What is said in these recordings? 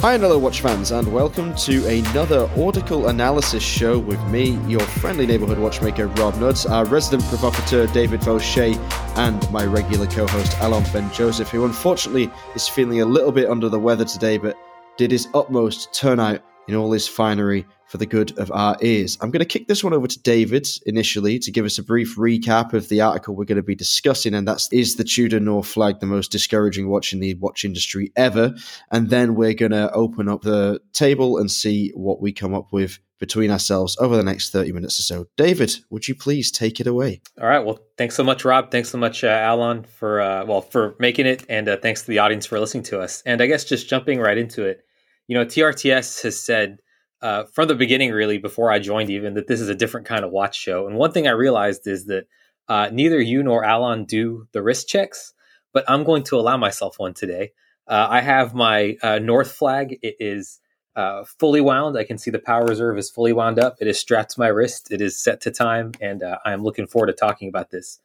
Hi hello, watch fans, and welcome to another Audicle analysis show with me, your friendly neighborhood watchmaker Rob Nudds, our resident provocateur David Vaucher, and my regular co-host Alon Ben Joseph, who unfortunately is feeling a little bit under the weather today, but did his utmost to turn out in all his finery for the good of our ears. I'm going to kick this one over to David initially to give us a brief recap of the article we're going to be discussing, and that's is the Tudor North flag the most discouraging watch in the watch industry ever? And then we're going to open up the table and see what we come up with between ourselves over the next 30 minutes or so. David, would you please take it away? All right. Well, thanks so much, Rob. Thanks so much, uh, Alon, for uh, well for making it, and uh, thanks to the audience for listening to us. And I guess just jumping right into it, you know, TRTS has said uh, from the beginning, really, before I joined, even that this is a different kind of watch show. And one thing I realized is that uh, neither you nor Alon do the wrist checks, but I'm going to allow myself one today. Uh, I have my uh, North flag. It is uh, fully wound. I can see the power reserve is fully wound up. It is strapped to my wrist. It is set to time, and uh, I am looking forward to talking about this.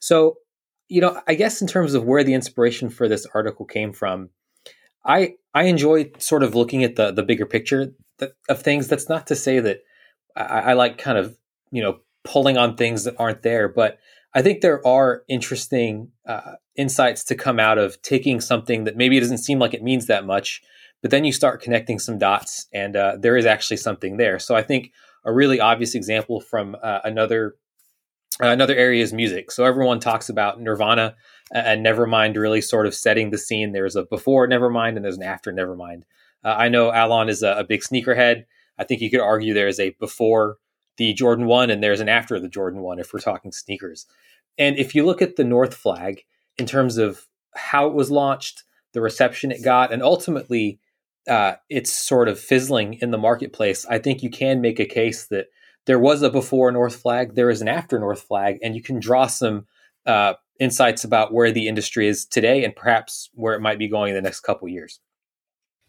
So, you know, I guess in terms of where the inspiration for this article came from, I I enjoy sort of looking at the the bigger picture of things. That's not to say that I, I like kind of you know pulling on things that aren't there, but I think there are interesting uh, insights to come out of taking something that maybe doesn't seem like it means that much, but then you start connecting some dots, and uh, there is actually something there. So I think a really obvious example from uh, another uh, another area is music. So everyone talks about Nirvana and Nevermind really sort of setting the scene. There's a before Nevermind and there's an after Nevermind. Uh, I know Alon is a, a, big sneakerhead. I think you could argue there is a before the Jordan 1 and there's an after the Jordan 1 if we're talking sneakers. And if you look at the North flag in terms of how it was launched, the reception it got, and ultimately uh, it's sort of fizzling in the marketplace, I think you can make a case that there was a before North flag, there is an after North flag, and you can draw some uh, insights about where the industry is today and perhaps where it might be going in the next couple years.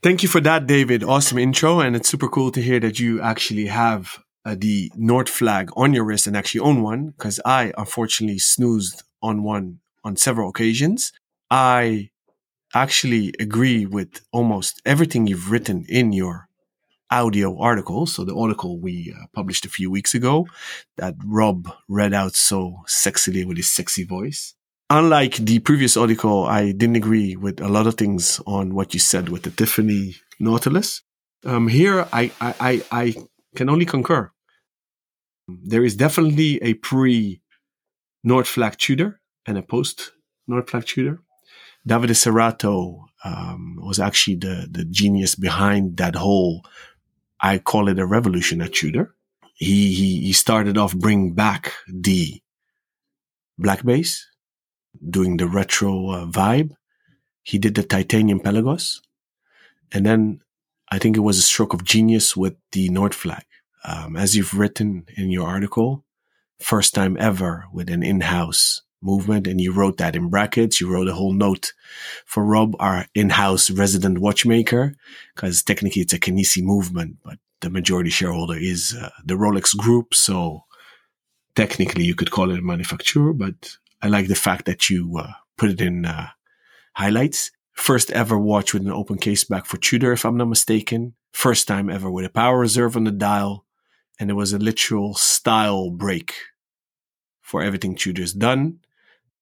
Thank you for that, David. Awesome intro. And it's super cool to hear that you actually have uh, the North flag on your wrist and actually own one because I unfortunately snoozed on one on several occasions. I actually agree with almost everything you've written in your audio article. So the article we uh, published a few weeks ago that Rob read out so sexily with his sexy voice unlike the previous article, I didn't agree with a lot of things on what you said with the Tiffany Nautilus. Um, here, I, I, I, I can only concur. There is definitely a pre North Flag Tudor and a post North Flag Tudor. Davide Cerrato um, was actually the, the genius behind that whole, I call it a revolution at Tudor. He, he, he started off bringing back the Black Bays doing the retro uh, vibe. He did the titanium Pelagos. And then I think it was a stroke of genius with the North flag. Um, as you've written in your article, first time ever with an in-house movement. And you wrote that in brackets. You wrote a whole note for Rob, our in-house resident watchmaker, because technically it's a Kenissi movement, but the majority shareholder is uh, the Rolex group. So technically you could call it a manufacturer, but I like the fact that you uh, put it in uh, highlights. First ever watch with an open case back for Tudor, if I'm not mistaken. First time ever with a power reserve on the dial. And it was a literal style break for everything Tudor's done.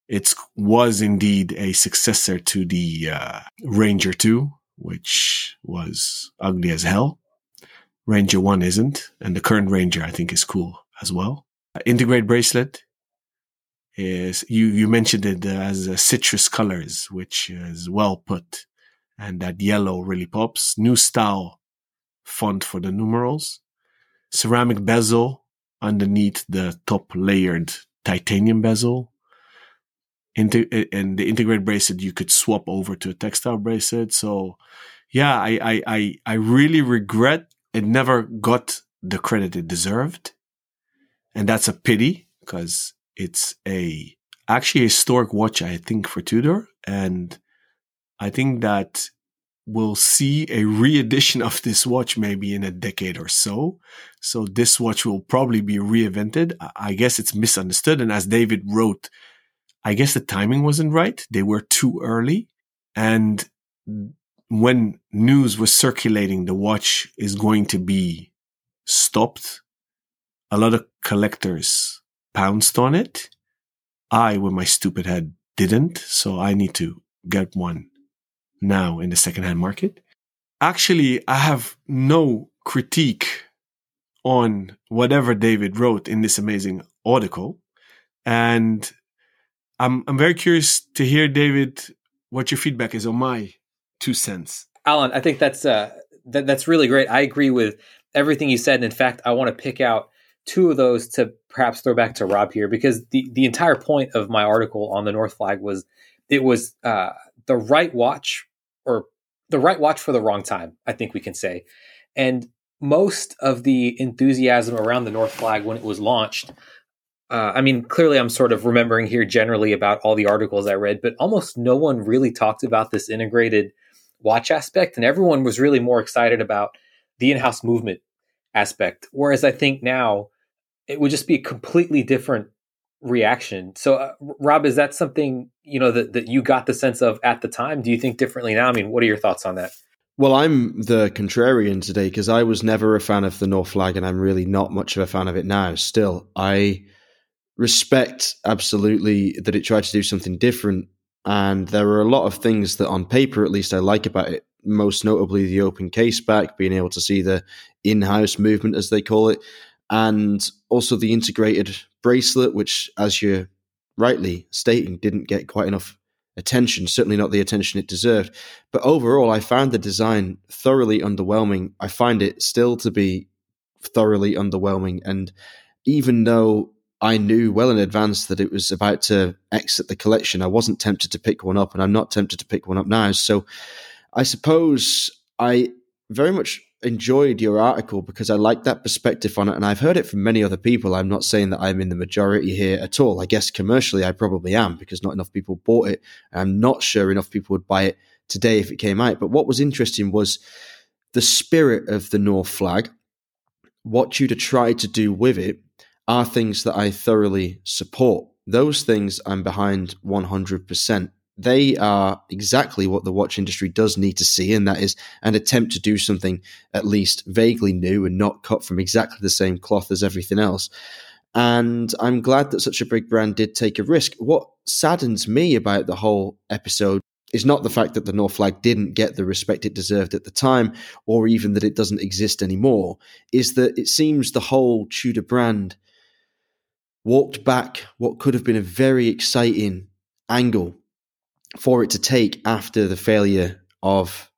It was indeed a successor to the uh, Ranger 2, which was ugly as hell. Ranger 1 isn't. And the current Ranger, I think, is cool as well. Integrate bracelet is you you mentioned it as uh, citrus colors, which is well put, and that yellow really pops. New style font for the numerals, ceramic bezel underneath the top layered titanium bezel. And the integrated bracelet you could swap over to a textile bracelet. So, yeah, I I I, I really regret it never got the credit it deserved, and that's a pity because it's a actually a historic watch, I think, for Tudor. And I think that we'll see a re-edition of this watch maybe in a decade or so. So this watch will probably be reinvented. I guess it's misunderstood. And as David wrote, I guess the timing wasn't right. They were too early. And when news was circulating, the watch is going to be stopped. A lot of collectors pounced on it. I, with my stupid head, didn't. So I need to get one now in the secondhand market. Actually, I have no critique on whatever David wrote in this amazing article. And I'm, I'm very curious to hear, David, what your feedback is on my two cents. Alon, I think that's, uh, that, that's really great. I agree with everything you said. And in fact, I want to pick out two of those to perhaps throw back to Rob here because the, the entire point of my article on the North Flag was it was uh, the right watch or the right watch for the wrong time, I think we can say. And most of the enthusiasm around the North Flag when it was launched, uh, I mean, clearly I'm sort of remembering here generally about all the articles I read, but almost no one really talked about this integrated watch aspect. And everyone was really more excited about the in house movement aspect. Whereas I think now it would just be a completely different reaction. So, uh, Rob, is that something you know that that you got the sense of at the time? Do you think differently now? I mean, what are your thoughts on that? Well, I'm the contrarian today because I was never a fan of the North Flag, and I'm really not much of a fan of it now. Still, I respect absolutely that it tried to do something different, and there are a lot of things that, on paper at least, I like about it. Most notably, the open case back, being able to see the in-house movement, as they call it, and also the integrated bracelet, which, as you're rightly stating, didn't get quite enough attention, certainly not the attention it deserved. But overall, I found the design thoroughly underwhelming. I find it still to be thoroughly underwhelming. And even though I knew well in advance that it was about to exit the collection, I wasn't tempted to pick one up, and I'm not tempted to pick one up now. So I suppose I very much enjoyed your article because I like that perspective on it, and I've heard it from many other people. I'm not saying that I'm in the majority here at all. I guess commercially, I probably am because not enough people bought it. I'm not sure enough people would buy it today if it came out. But what was interesting was the spirit of the North Flag. What Tudor tried to do with it are things that I thoroughly support. Those things I'm behind 100% they are exactly what the watch industry does need to see, and that is an attempt to do something at least vaguely new and not cut from exactly the same cloth as everything else. And I'm glad that such a big brand did take a risk. What saddens me about the whole episode is not the fact that the North Flag didn't get the respect it deserved at the time, or even that it doesn't exist anymore, is that it seems the whole Tudor brand walked back what could have been a very exciting angle for it to take after the failure of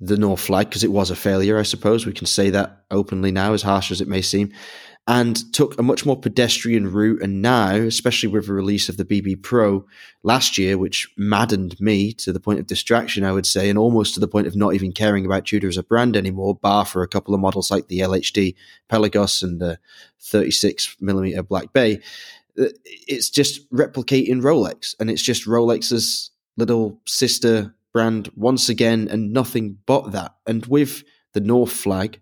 the North Flag, because it was a failure, I suppose. We can say that openly now, as harsh as it may seem, and took a much more pedestrian route. And now, especially with the release of the BB Pro last year, which maddened me to the point of distraction, I would say, and almost to the point of not even caring about Tudor as a brand anymore, bar for a couple of models like the LHD Pelagos and the 36 millimeter Black Bay. Uh, it's just replicating Rolex, and it's just Rolex's little sister brand once again, and nothing but that. And with the North Flag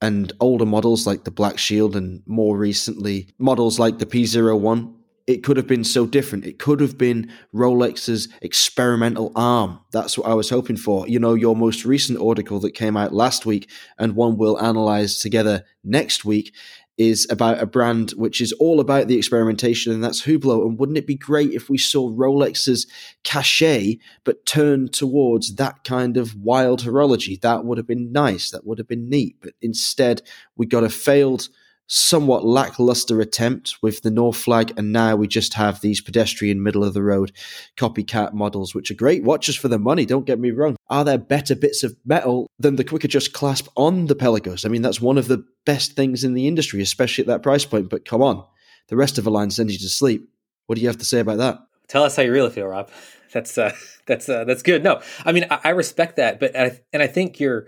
and older models like the Black Shield, and more recently, models like the P01, it could have been so different. It could have been Rolex's experimental arm. That's what I was hoping for. You know, your most recent article that came out last week and one we'll analyze together next week is about a brand which is all about the experimentation, and that's Hublot. And wouldn't it be great if we saw Rolex's cachet, but turned towards that kind of wild horology? That would have been nice. That would have been neat. But instead, we got a failed somewhat lackluster attempt with the North Flag, and now we just have these pedestrian, middle of the road copycat models, which are great watches for the money. Don't get me wrong. Are there better bits of metal than the quick adjust clasp on the Pelagos? I mean, that's one of the best things in the industry, especially at that price point. But come on, the rest of the line sends you to sleep. What do you have to say about that? Tell us how you really feel, Rob. That's uh, that's uh, that's good. No, I mean I, I respect that, but I, and I think you're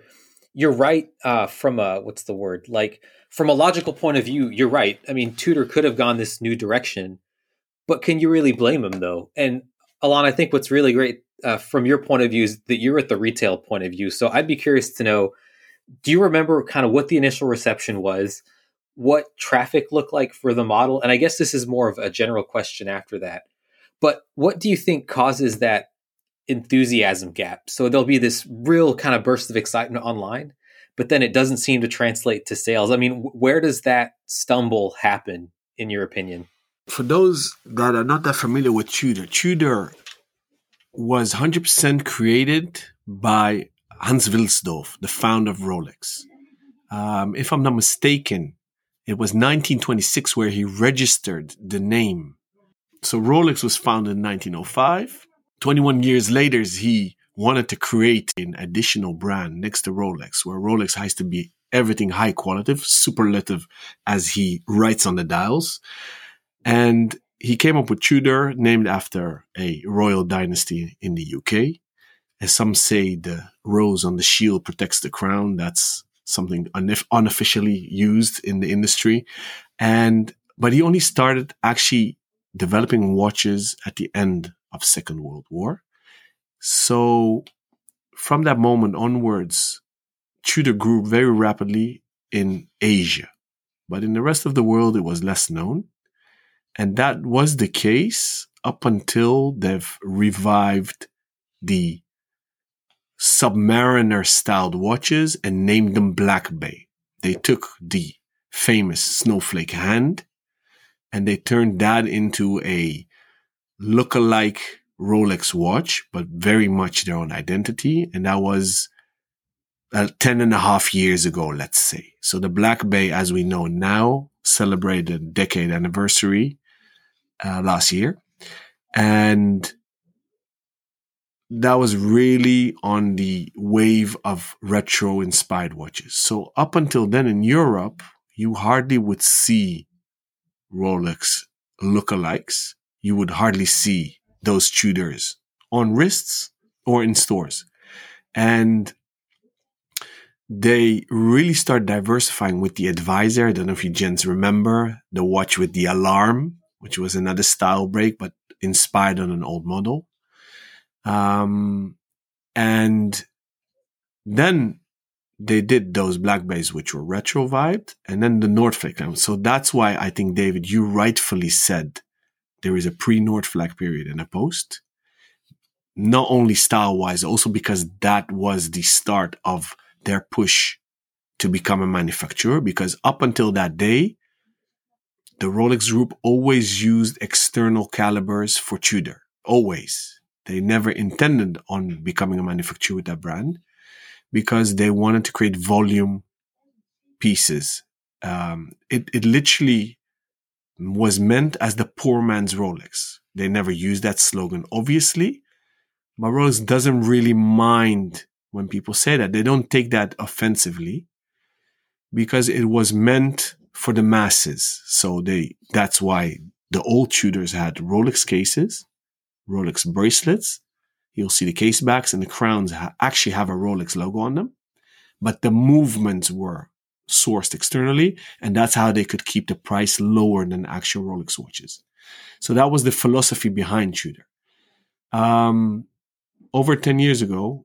you're right uh, from a what's the word like from a logical point of view, you're right. I mean, Tudor could have gone this new direction, but can you really blame him though? And Alon, I think what's really great uh, from your point of view is that you're at the retail point of view. So I'd be curious to know: Do you remember kind of what the initial reception was? What traffic looked like for the model? And I guess this is more of a general question after that. But what do you think causes that enthusiasm gap. So there'll be this real kind of burst of excitement online, but then it doesn't seem to translate to sales. I mean, where does that stumble happen, in your opinion? For those that are not that familiar with Tudor, Tudor was 100% created by Hans Wilsdorf, the founder of Rolex. Um, if I'm not mistaken, it was 1926 where he registered the name. So Rolex was founded in 1905. 21 years later, he wanted to create an additional brand next to Rolex, where Rolex has to be everything high qualitative, superlative, as he writes on the dials. And he came up with Tudor, named after a royal dynasty in the UK. As some say, the rose on the shield protects the crown. That's something unofficially used in the industry. And, but he only started actually developing watches at the end of Second World War. So from that moment onwards, Tudor grew very rapidly in Asia, but in the rest of the world, it was less known. And that was the case up until they've revived the Submariner styled watches and named them Black Bay. They took the famous snowflake hand and they turned that into a look-alike Rolex watch, but very much their own identity. And that was uh, 10 and a half years ago, let's say. So the Black Bay, as we know now, celebrated decade anniversary uh, last year. And that was really on the wave of retro inspired watches. So up until then in Europe, you hardly would see Rolex lookalikes. You would hardly see those Tudors on wrists or in stores. And they really start diversifying with the advisor. I don't know if you gents remember the watch with the alarm, which was another style break, but inspired on an old model. Um, and then they did those black bays which were retro vibed and then the Nordfleck. So that's why I think, David, you rightfully said there is a pre Nordfleck period and a post. Not only style wise, also because that was the start of their push to become a manufacturer. Because up until that day, the Rolex group always used external calibers for Tudor. Always. They never intended on becoming a manufacturer with that brand because they wanted to create volume pieces. Um, it, it literally was meant as the poor man's Rolex. They never used that slogan, obviously, but Rolex doesn't really mind when people say that. They don't take that offensively because it was meant for the masses. So they, that's why the old Tudors had Rolex cases Rolex bracelets. You'll see the case backs and the crowns ha- actually have a Rolex logo on them, but the movements were sourced externally, and that's how they could keep the price lower than actual Rolex watches. So that was the philosophy behind Tudor. Um, over 10 years ago,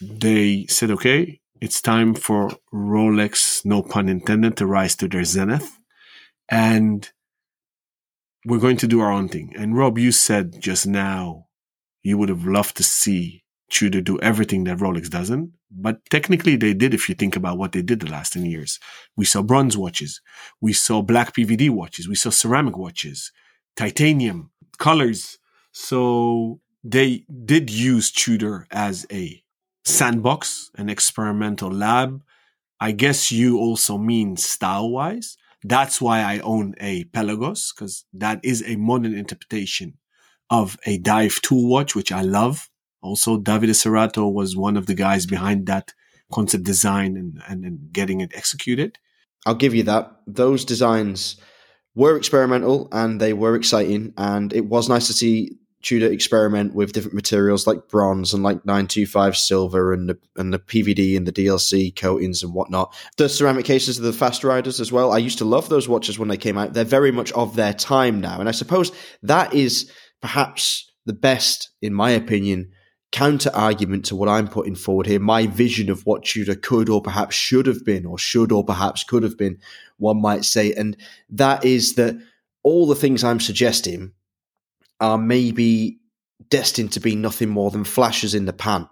they said, okay, it's time for Rolex, no pun intended, to rise to their zenith. And we're going to do our own thing. And Rob, you said just now you would have loved to see Tudor do everything that Rolex doesn't. But technically they did if you think about what they did the last 10 years. We saw bronze watches. We saw black PVD watches. We saw ceramic watches, titanium, colors. So they did use Tudor as a sandbox, an experimental lab. I guess you also mean style wise. That's why I own a Pelagos because that is a modern interpretation of a dive tool watch, which I love. Also, Davide Cerrato was one of the guys behind that concept design and, and, and getting it executed. I'll give you that. Those designs were experimental and they were exciting, and it was nice to see Tudor experiment with different materials like bronze and like 925 silver and the, and the PVD and the DLC coatings and whatnot. The ceramic cases of the Fast Riders as well. I used to love those watches when they came out. They're very much of their time now. And I suppose that is perhaps the best, in my opinion, counter argument to what I'm putting forward here. My vision of what Tudor could or perhaps should have been, or should or perhaps could have been, one might say. And that is that all the things I'm suggesting are maybe destined to be nothing more than flashes in the pan.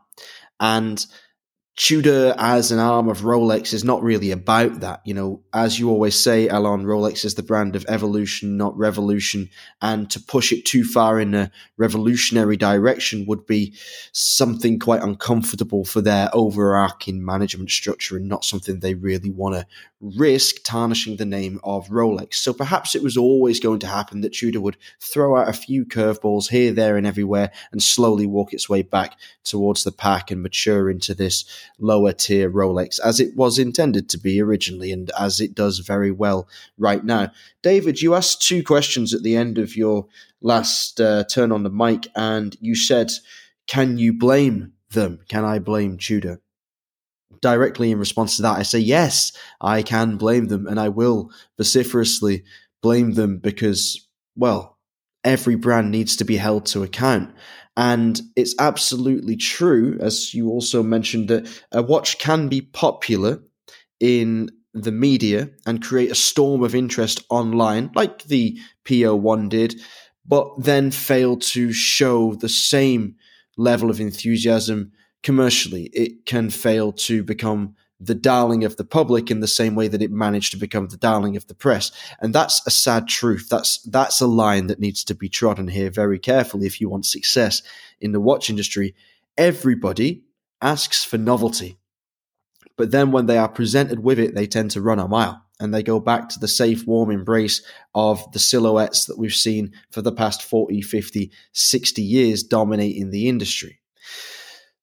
And Tudor as an arm of Rolex is not really about that. You know, as you always say, Alon, Rolex is the brand of evolution, not revolution. And to push it too far in a revolutionary direction would be something quite uncomfortable for their overarching management structure and not something they really want to risk tarnishing the name of Rolex. So perhaps it was always going to happen that Tudor would throw out a few curveballs here, there, and everywhere and slowly walk its way back towards the pack and mature into this lower tier Rolex as it was intended to be originally and as it does very well right now. David, you asked two questions at the end of your last uh, turn on the mic and you said, Can you blame them? Can I blame Tudor? Directly in response to that, I say, Yes, I can blame them and I will vociferously blame them because, well, every brand needs to be held to account. And it's absolutely true, as you also mentioned, that a watch can be popular in the media and create a storm of interest online, like the P01 did, but then fail to show the same level of enthusiasm commercially. It can fail to become the darling of the public in the same way that it managed to become the darling of the press. And that's a sad truth. That's that's a line that needs to be trodden here very carefully if you want success in the watch industry. Everybody asks for novelty. But then when they are presented with it, they tend to run a mile and they go back to the safe, warm embrace of the silhouettes that we've seen for the past 40, 50, 60 years dominating the industry.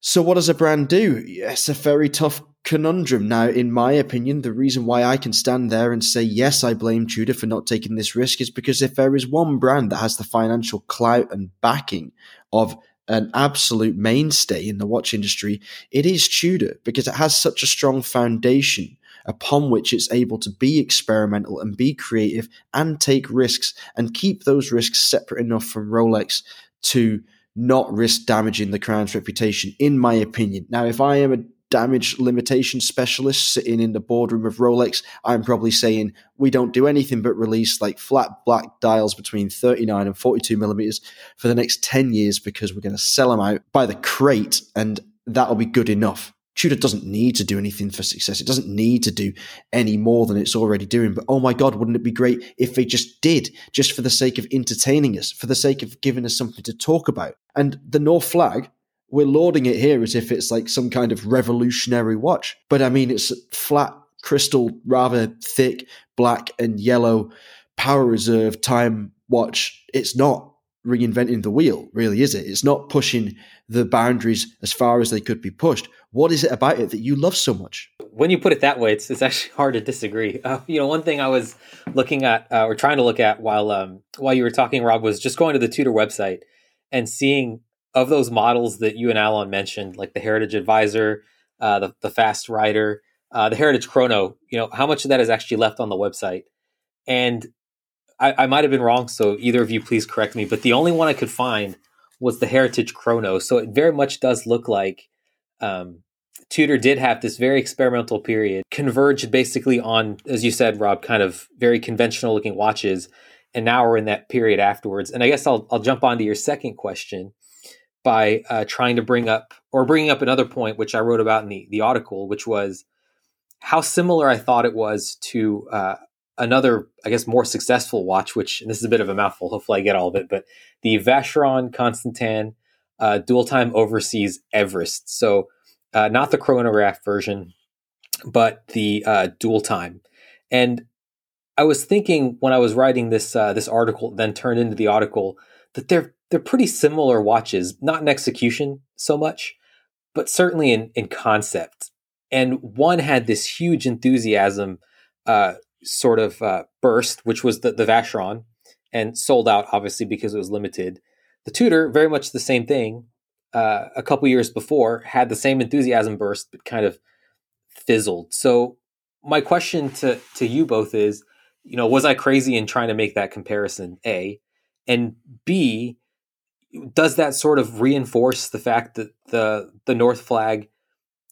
So, what does a brand do? It's a very tough conundrum. Now, in my opinion, the reason why I can stand there and say, yes, I blame Tudor for not taking this risk is because if there is one brand that has the financial clout and backing of an absolute mainstay in the watch industry, it is Tudor because it has such a strong foundation upon which it's able to be experimental and be creative and take risks and keep those risks separate enough from Rolex to not risk damaging the crown's reputation, in my opinion. Now, if I am a damage limitation specialist sitting in the boardroom of Rolex, I'm probably saying we don't do anything but release like flat black dials between 39 and 42 millimeters for the next 10 years because we're going to sell them out by the crate and that'll be good enough. Tudor doesn't need to do anything for success. It doesn't need to do any more than it's already doing. But oh my God, wouldn't it be great if they just did, just for the sake of entertaining us, for the sake of giving us something to talk about? And the North Flag we're lauding it here as if it's like some kind of revolutionary watch. But I mean, it's flat crystal, rather thick, black and yellow power reserve time watch. It's not reinventing the wheel, really, is it? It's not pushing the boundaries as far as they could be pushed. What is it about it that you love so much? When you put it that way, it's, it's actually hard to disagree. Uh, you know, one thing I was looking at uh, or trying to look at while um, while you were talking, Rob, was just going to the Tudor website and seeing of those models that you and Alon mentioned, like the Heritage Advisor, uh, the, the Fast Rider, uh, the Heritage Chrono, you know, how much of that is actually left on the website? And I, I might have been wrong, so either of you please correct me. But the only one I could find was the Heritage Chrono. So it very much does look like um, Tudor did have this very experimental period, converged basically on, as you said, Rob, kind of very conventional looking watches. And now we're in that period afterwards. And I guess I'll, I'll jump on to your second question by uh, trying to bring up or bringing up another point, which I wrote about in the, the article, which was how similar I thought it was to uh, another, I guess, more successful watch, which this is a bit of a mouthful. Hopefully, I get all of it, but the Vacheron Constantin uh, dual time overseas Everest. So, uh, not the chronograph version, but the uh, dual time. And I was thinking when I was writing this uh, this article, then turned into the article, that they're they're pretty similar watches, not in execution so much, but certainly in, in concept. And one had this huge enthusiasm uh, sort of uh, burst, which was the, the Vacheron, and sold out obviously because it was limited. The Tudor, very much the same thing. Uh, a couple years before, had the same enthusiasm burst, but kind of fizzled. So my question to to you both is, you know, was I crazy in trying to make that comparison? A, and B, does that sort of reinforce the fact that the the North Flag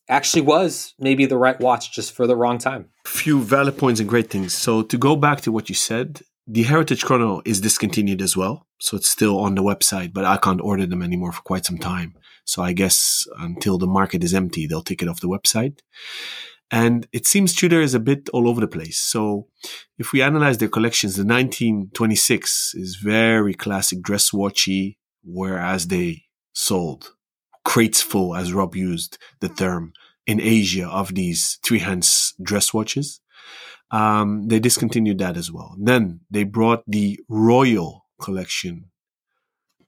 actually was maybe the right watch just for the wrong time? Few valid points and great things. So to go back to what you said, the Heritage Chrono is discontinued as well. So it's still on the website, but I can't order them anymore for quite some time. So I guess until the market is empty, they'll take it off the website. And it seems Tudor is a bit all over the place. So if we analyze their collections, the 1926 is very classic dress watchy, whereas they sold crates full, as Rob used the term, in Asia of these three hands dress watches. Um, they discontinued that as well. Then they brought the Royal collection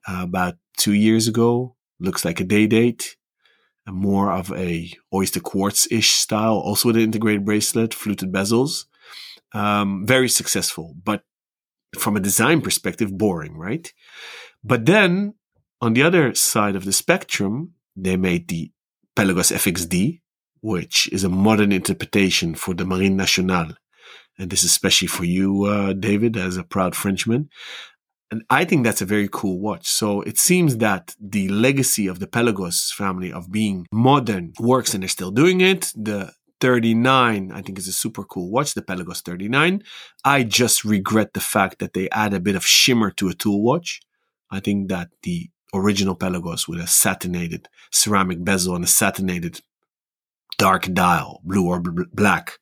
uh, about two years ago. Looks like a day date more of a oyster quartz ish style, also with an integrated bracelet, fluted bezels. Um, very successful, but from a design perspective, boring, right? But then on the other side of the spectrum, they made the Pelagos FXD, which is a modern interpretation for the Marine Nationale. And this is especially for you, uh, David, as a proud Frenchman. And I think that's a very cool watch. So it seems that the legacy of the Pelagos family of being modern works and they're still doing it. The 39, I think is a super cool watch, the Pelagos 39. I just regret the fact that they add a bit of shimmer to a tool watch. I think that the original Pelagos with a satinated ceramic bezel and a satinated dark dial, blue or b- black,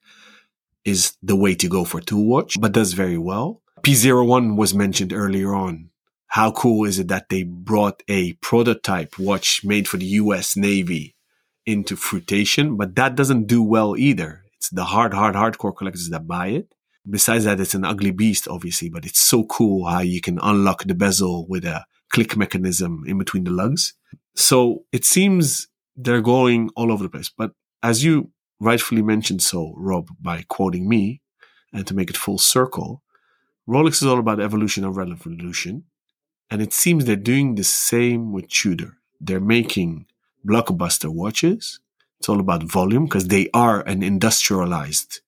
is the way to go for tool watch, but does very well. P01 was mentioned earlier on. How cool is it that they brought a prototype watch made for the US Navy into fruitation, but that doesn't do well either. It's the hard, hard, hardcore collectors that buy it. Besides that, it's an ugly beast, obviously, but it's so cool how you can unlock the bezel with a click mechanism in between the lugs. So it seems they're going all over the place. But as you rightfully mentioned so, Rob, by quoting me, and to make it full circle, Rolex is all about evolution of revolution. And it seems they're doing the same with Tudor. They're making blockbuster watches. It's all about volume because they are an industrialized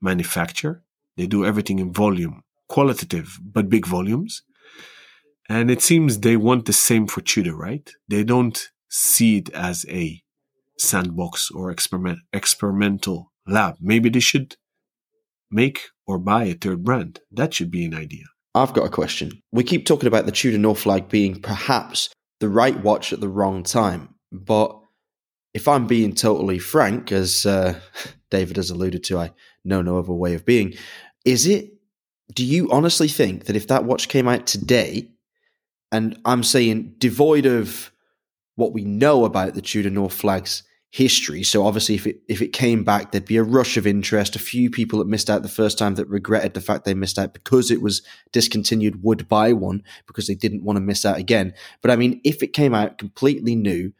manufacturer. They do everything in volume, qualitative, but big volumes. And it seems they want the same for Tudor, right? They don't see it as a sandbox or experiment, experimental lab. Maybe they should make or buy a third brand. That should be an idea. I've got a question. We keep talking about the Tudor Northflag being perhaps the right watch at the wrong time, but if I'm being totally frank, as uh, David has alluded to, I know no other way of being. Is it? Do you honestly think that if that watch came out today, and I'm saying devoid of what we know about the Tudor North Flags history. So obviously, if it if it came back, there'd be a rush of interest. A few people that missed out the first time that regretted the fact they missed out because it was discontinued would buy one because they didn't want to miss out again. But I mean, if it came out completely new,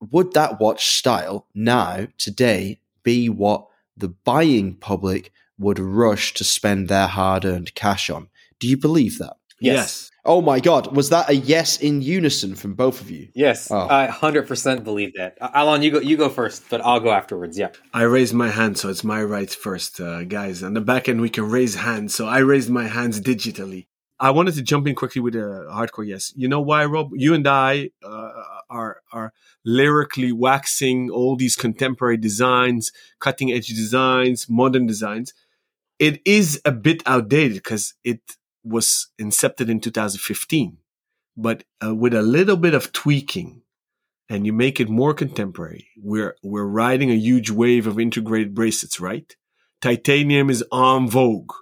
would that watch style now today be what the buying public would rush to spend their hard earned cash on? Do you believe that? Yes. yes. Oh my God! Was that a yes in unison from both of you? Yes, oh. I hundred percent believe that. Alon, you go. You go first, but I'll go afterwards. Yeah. I raised my hand, so it's my right first, uh, guys. On the back end, we can raise hands, so I raised my hands digitally. I wanted to jump in quickly with a hardcore yes. You know why, Rob? You and I uh, are are lyrically waxing all these contemporary designs, cutting edge designs, modern designs. It is a bit outdated because it was incepted in 2015, but uh, with a little bit of tweaking and you make it more contemporary, we're, we're riding a huge wave of integrated bracelets, right? Titanium is en vogue.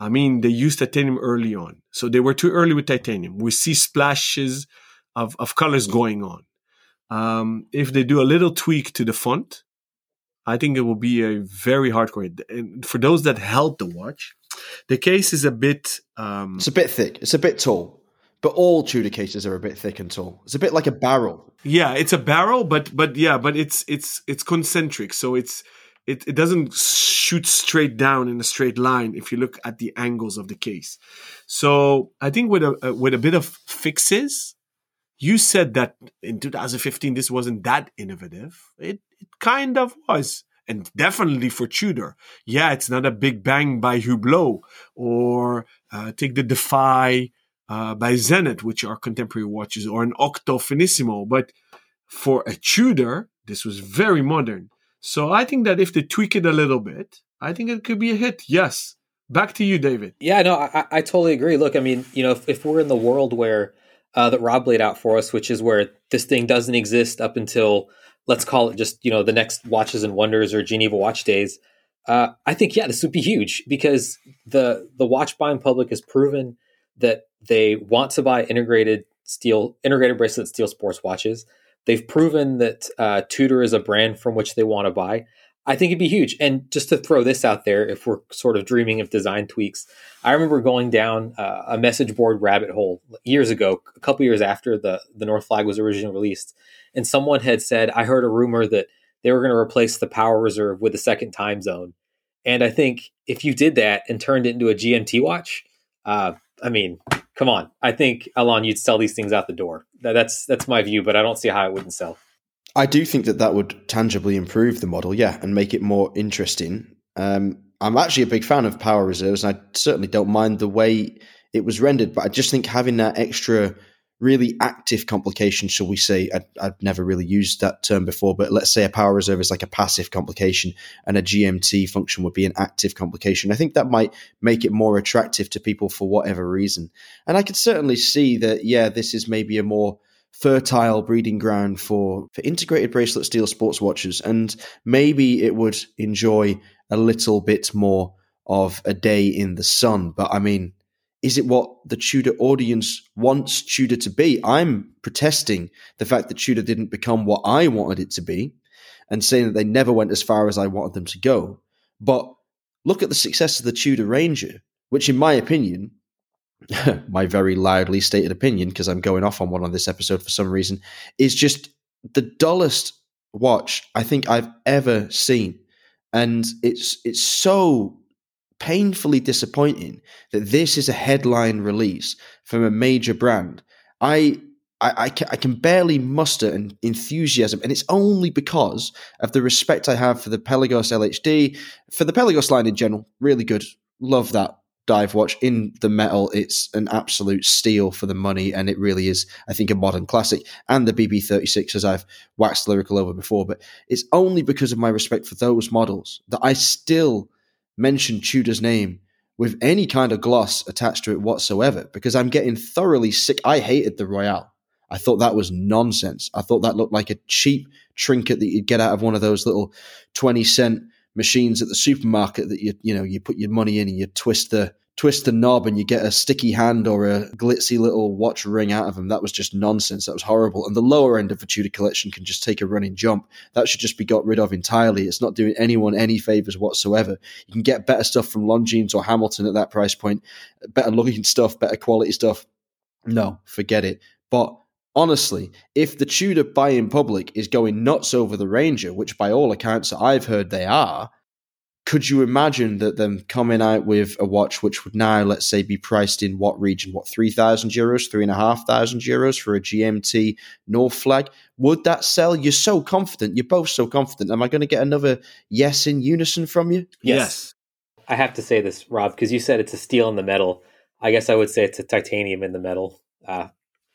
I mean, they used titanium early on. So they were too early with titanium. We see splashes of, of colors going on. Um, if they do a little tweak to the font, I think it will be a very hardcore. And for those that held the watch, the case is a bit. Um, it's a bit thick. It's a bit tall. But all Tudor cases are a bit thick and tall. It's a bit like a barrel. Yeah, it's a barrel, but but yeah, but it's it's it's concentric, so it's it, it doesn't shoot straight down in a straight line if you look at the angles of the case. So I think with a with a bit of fixes, you said that in 2015 this wasn't that innovative. It it kind of was and definitely for Tudor. Yeah, it's not a Big Bang by Hublot or uh, take the Defy uh, by Zenith, which are contemporary watches, or an Octo Finissimo. But for a Tudor, this was very modern. So I think that if they tweak it a little bit, I think it could be a hit. Yes, Back to you, David. Yeah, no, I, I totally agree. Look, I mean, you know, if, if we're in the world where uh, that Rob laid out for us, which is where this thing doesn't exist up until let's call it just you know the next Watches and Wonders or Geneva Watch Days. Uh, I think yeah, this would be huge because the the watch buying public has proven that they want to buy integrated steel integrated bracelet steel sports watches. They've proven that uh, Tudor is a brand from which they want to buy. I think it'd be huge. And just to throw this out there, if we're sort of dreaming of design tweaks, I remember going down uh, a message board rabbit hole years ago, a couple years after the the North Flag was originally released, and someone had said, I heard a rumor that they were going to replace the Power Reserve with a second time zone. And I think if you did that and turned it into a GMT watch, uh, I mean, come on. I think Alon, you'd sell these things out the door. That's that's my view, but I don't see how it wouldn't sell. I do think that that would tangibly improve the model, yeah, and make it more interesting. Um, I'm actually a big fan of power reserves, and I certainly don't mind the way it was rendered. But I just think having that extra, really active complication, shall we say? I, I've never really used that term before, but let's say a power reserve is like a passive complication, and a GMT function would be an active complication. I think that might make it more attractive to people for whatever reason. And I could certainly see that, yeah, this is maybe a more fertile breeding ground for, for integrated bracelet steel sports watches. And maybe it would enjoy a little bit more of a day in the sun. But I mean, is it what the Tudor audience wants Tudor to be? I'm protesting the fact that Tudor didn't become what I wanted it to be and saying that they never went as far as I wanted them to go. But look at the success of the Tudor Ranger, which, in my opinion, my very loudly stated opinion, because I'm going off on one on this episode for some reason, is just the dullest watch I think I've ever seen. And it's it's so painfully disappointing that this is a headline release from a major brand. I I, I, can, I can barely muster an enthusiasm, and it's only because of the respect I have for the Pelagos LHD, for the Pelagos line in general. Really good, love that dive watch. In the metal it's an absolute steal for the money and it really is i think a modern classic. And the bb36 as i've waxed lyrical over before but it's only because of my respect for those models that i still mention tudor's name with any kind of gloss attached to it whatsoever because i'm getting thoroughly sick. I hated the Royal. I thought that was nonsense. I thought that looked like a cheap trinket that you'd get out of one of those little 20 cent machines at the supermarket that you you know you put your money in and you twist the twist the knob and you get a sticky hand or a glitzy little watch ring out of them. That was just nonsense. That was horrible. And the lower end of the Tudor collection can just take a running jump. That should just be got rid of entirely. It's not doing anyone any favors whatsoever. You can get better stuff from Longines or Hamilton at that price point, better looking stuff, better quality stuff. No, forget it. But honestly, if the Tudor buy-in public is going nuts over the Ranger, which by all accounts I've heard they are, could you imagine that them coming out with a watch which would now, let's say, be priced in what region? What three thousand euros, three and a half thousand euros for a GMT North Flag? Would that sell? You're so confident. You're both so confident. Am I going to get another yes in unison from you? Yes. yes. I have to say this, Rob, because you said it's a steel in the metal. I guess I would say it's a titanium in the metal. Uh,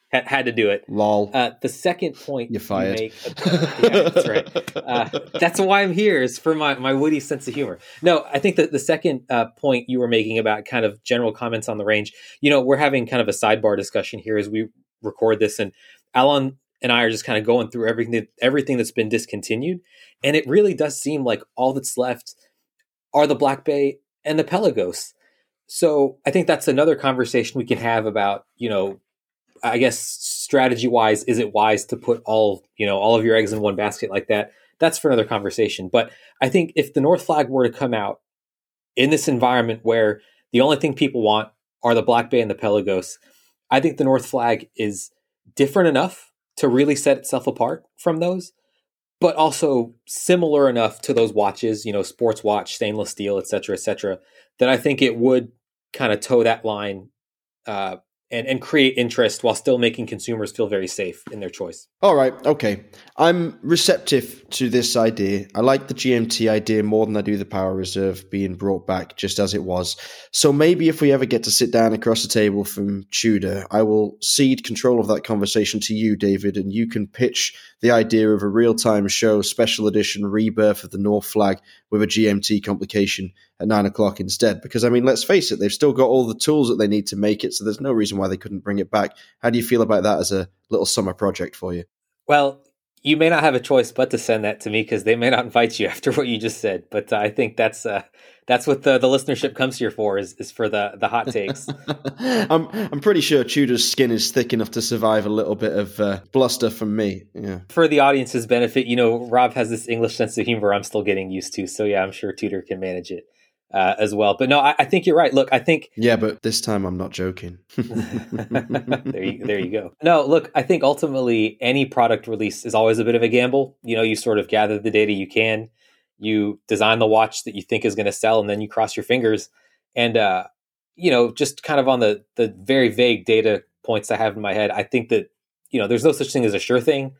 had, had to do it. Lol. Uh, the second point you fired. You make, yeah, that's right. Uh, that's why I'm here is for my, my witty sense of humor. No, I think that the second uh, point you were making about kind of general comments on the range, you know, we're having kind of a sidebar discussion here as we record this, and Alon and I are just kind of going through everything everything that's been discontinued, and it really does seem like all that's left are the Black Bay and the Pelagos. So I think that's another conversation we can have about you know I guess strategy wise, is it wise to put all you know all of your eggs in one basket like that? That's for another conversation. But I think if the North Flag were to come out in this environment where the only thing people want are the Black Bay and the Pelagos, I think the North Flag is different enough to really set itself apart from those, but also similar enough to those watches, you know, sports watch, stainless steel, et cetera, et cetera, that I think it would kind of toe that line uh, and, and create interest while still making consumers feel very safe in their choice. All right, okay. I'm receptive to this idea. I like the GMT idea more than I do the Power Reserve being brought back just as it was. So maybe if we ever get to sit down across the table from Tudor, I will cede control of that conversation to you, David, and you can pitch the idea of a real time show, special edition rebirth of the North Flag with a GMT complication at nine o'clock instead. Because, I mean, let's face it, they've still got all the tools that they need to make it. So there's no reason why they couldn't bring it back. How do you feel about that as a little summer project for you? Well, you may not have a choice but to send that to me because they may not invite you after what you just said. But uh, I think that's uh, that's what the, the listenership comes here for is, is for the the hot takes. I'm I'm pretty sure Tudor's skin is thick enough to survive a little bit of uh, bluster from me. Yeah. For the audience's benefit, you know, Rob has this English sense of humor I'm still getting used to. So yeah, I'm sure Tudor can manage it uh, as well. But no, I, I, think you're right. Look, I think yeah, but this time I'm not joking. there you there you go. No, look, I think ultimately any product release is always a bit of a gamble. You know, you sort of gather the data you can, you design the watch that you think is going to sell, and then you cross your fingers. And uh, you know, just kind of on the the very vague data points I have in my head, I think that you know, there's no such thing as a sure thing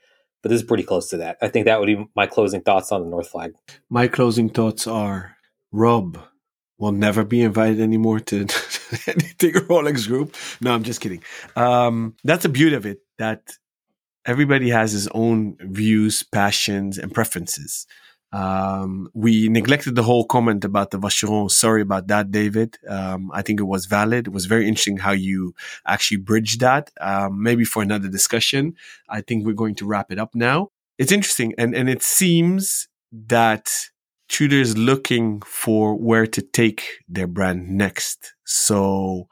but this is pretty close to that. I think that would be my closing thoughts on the North Flag. My closing thoughts are Rob, will never be invited anymore to anything Rolex Group. No, I'm just kidding. Um, that's the beauty of it that everybody has his own views, passions, and preferences. Um, we neglected the whole comment about the Vacheron. Sorry about that, David. Um, I think it was valid. It was very interesting how you actually bridged that. Um, maybe for another discussion. I think we're going to wrap it up now. It's interesting, and and it seems that Tudor's looking for where to take their brand next. So,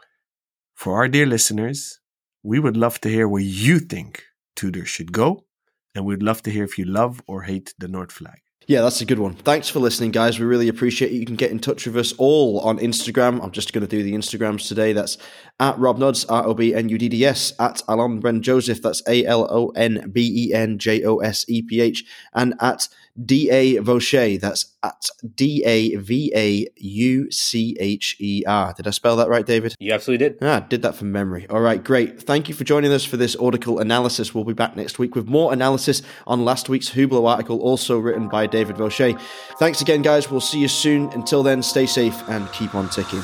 for our dear listeners, we would love to hear where you think Tudor should go. And we'd love to hear if you love or hate the North Flag. Yeah, that's a good one. Thanks for listening, guys. We really appreciate it. You can get in touch with us all on Instagram. I'm just going to do the Instagrams today. That's at Rob Nudds, R O B N U D D S, at Alon Ben Joseph, that's A L O N B E N J O S E P H, and at D A Vaucher, that's at D A V A U C H E R. Did I spell that right, David? You absolutely did. Ah, did that from memory. All right, great. Thank you for joining us for this Audicle analysis. We'll be back next week with more analysis on last week's Hublot article, also written by David Vaucher. Thanks again, guys. We'll see you soon. Until then, stay safe and keep on ticking.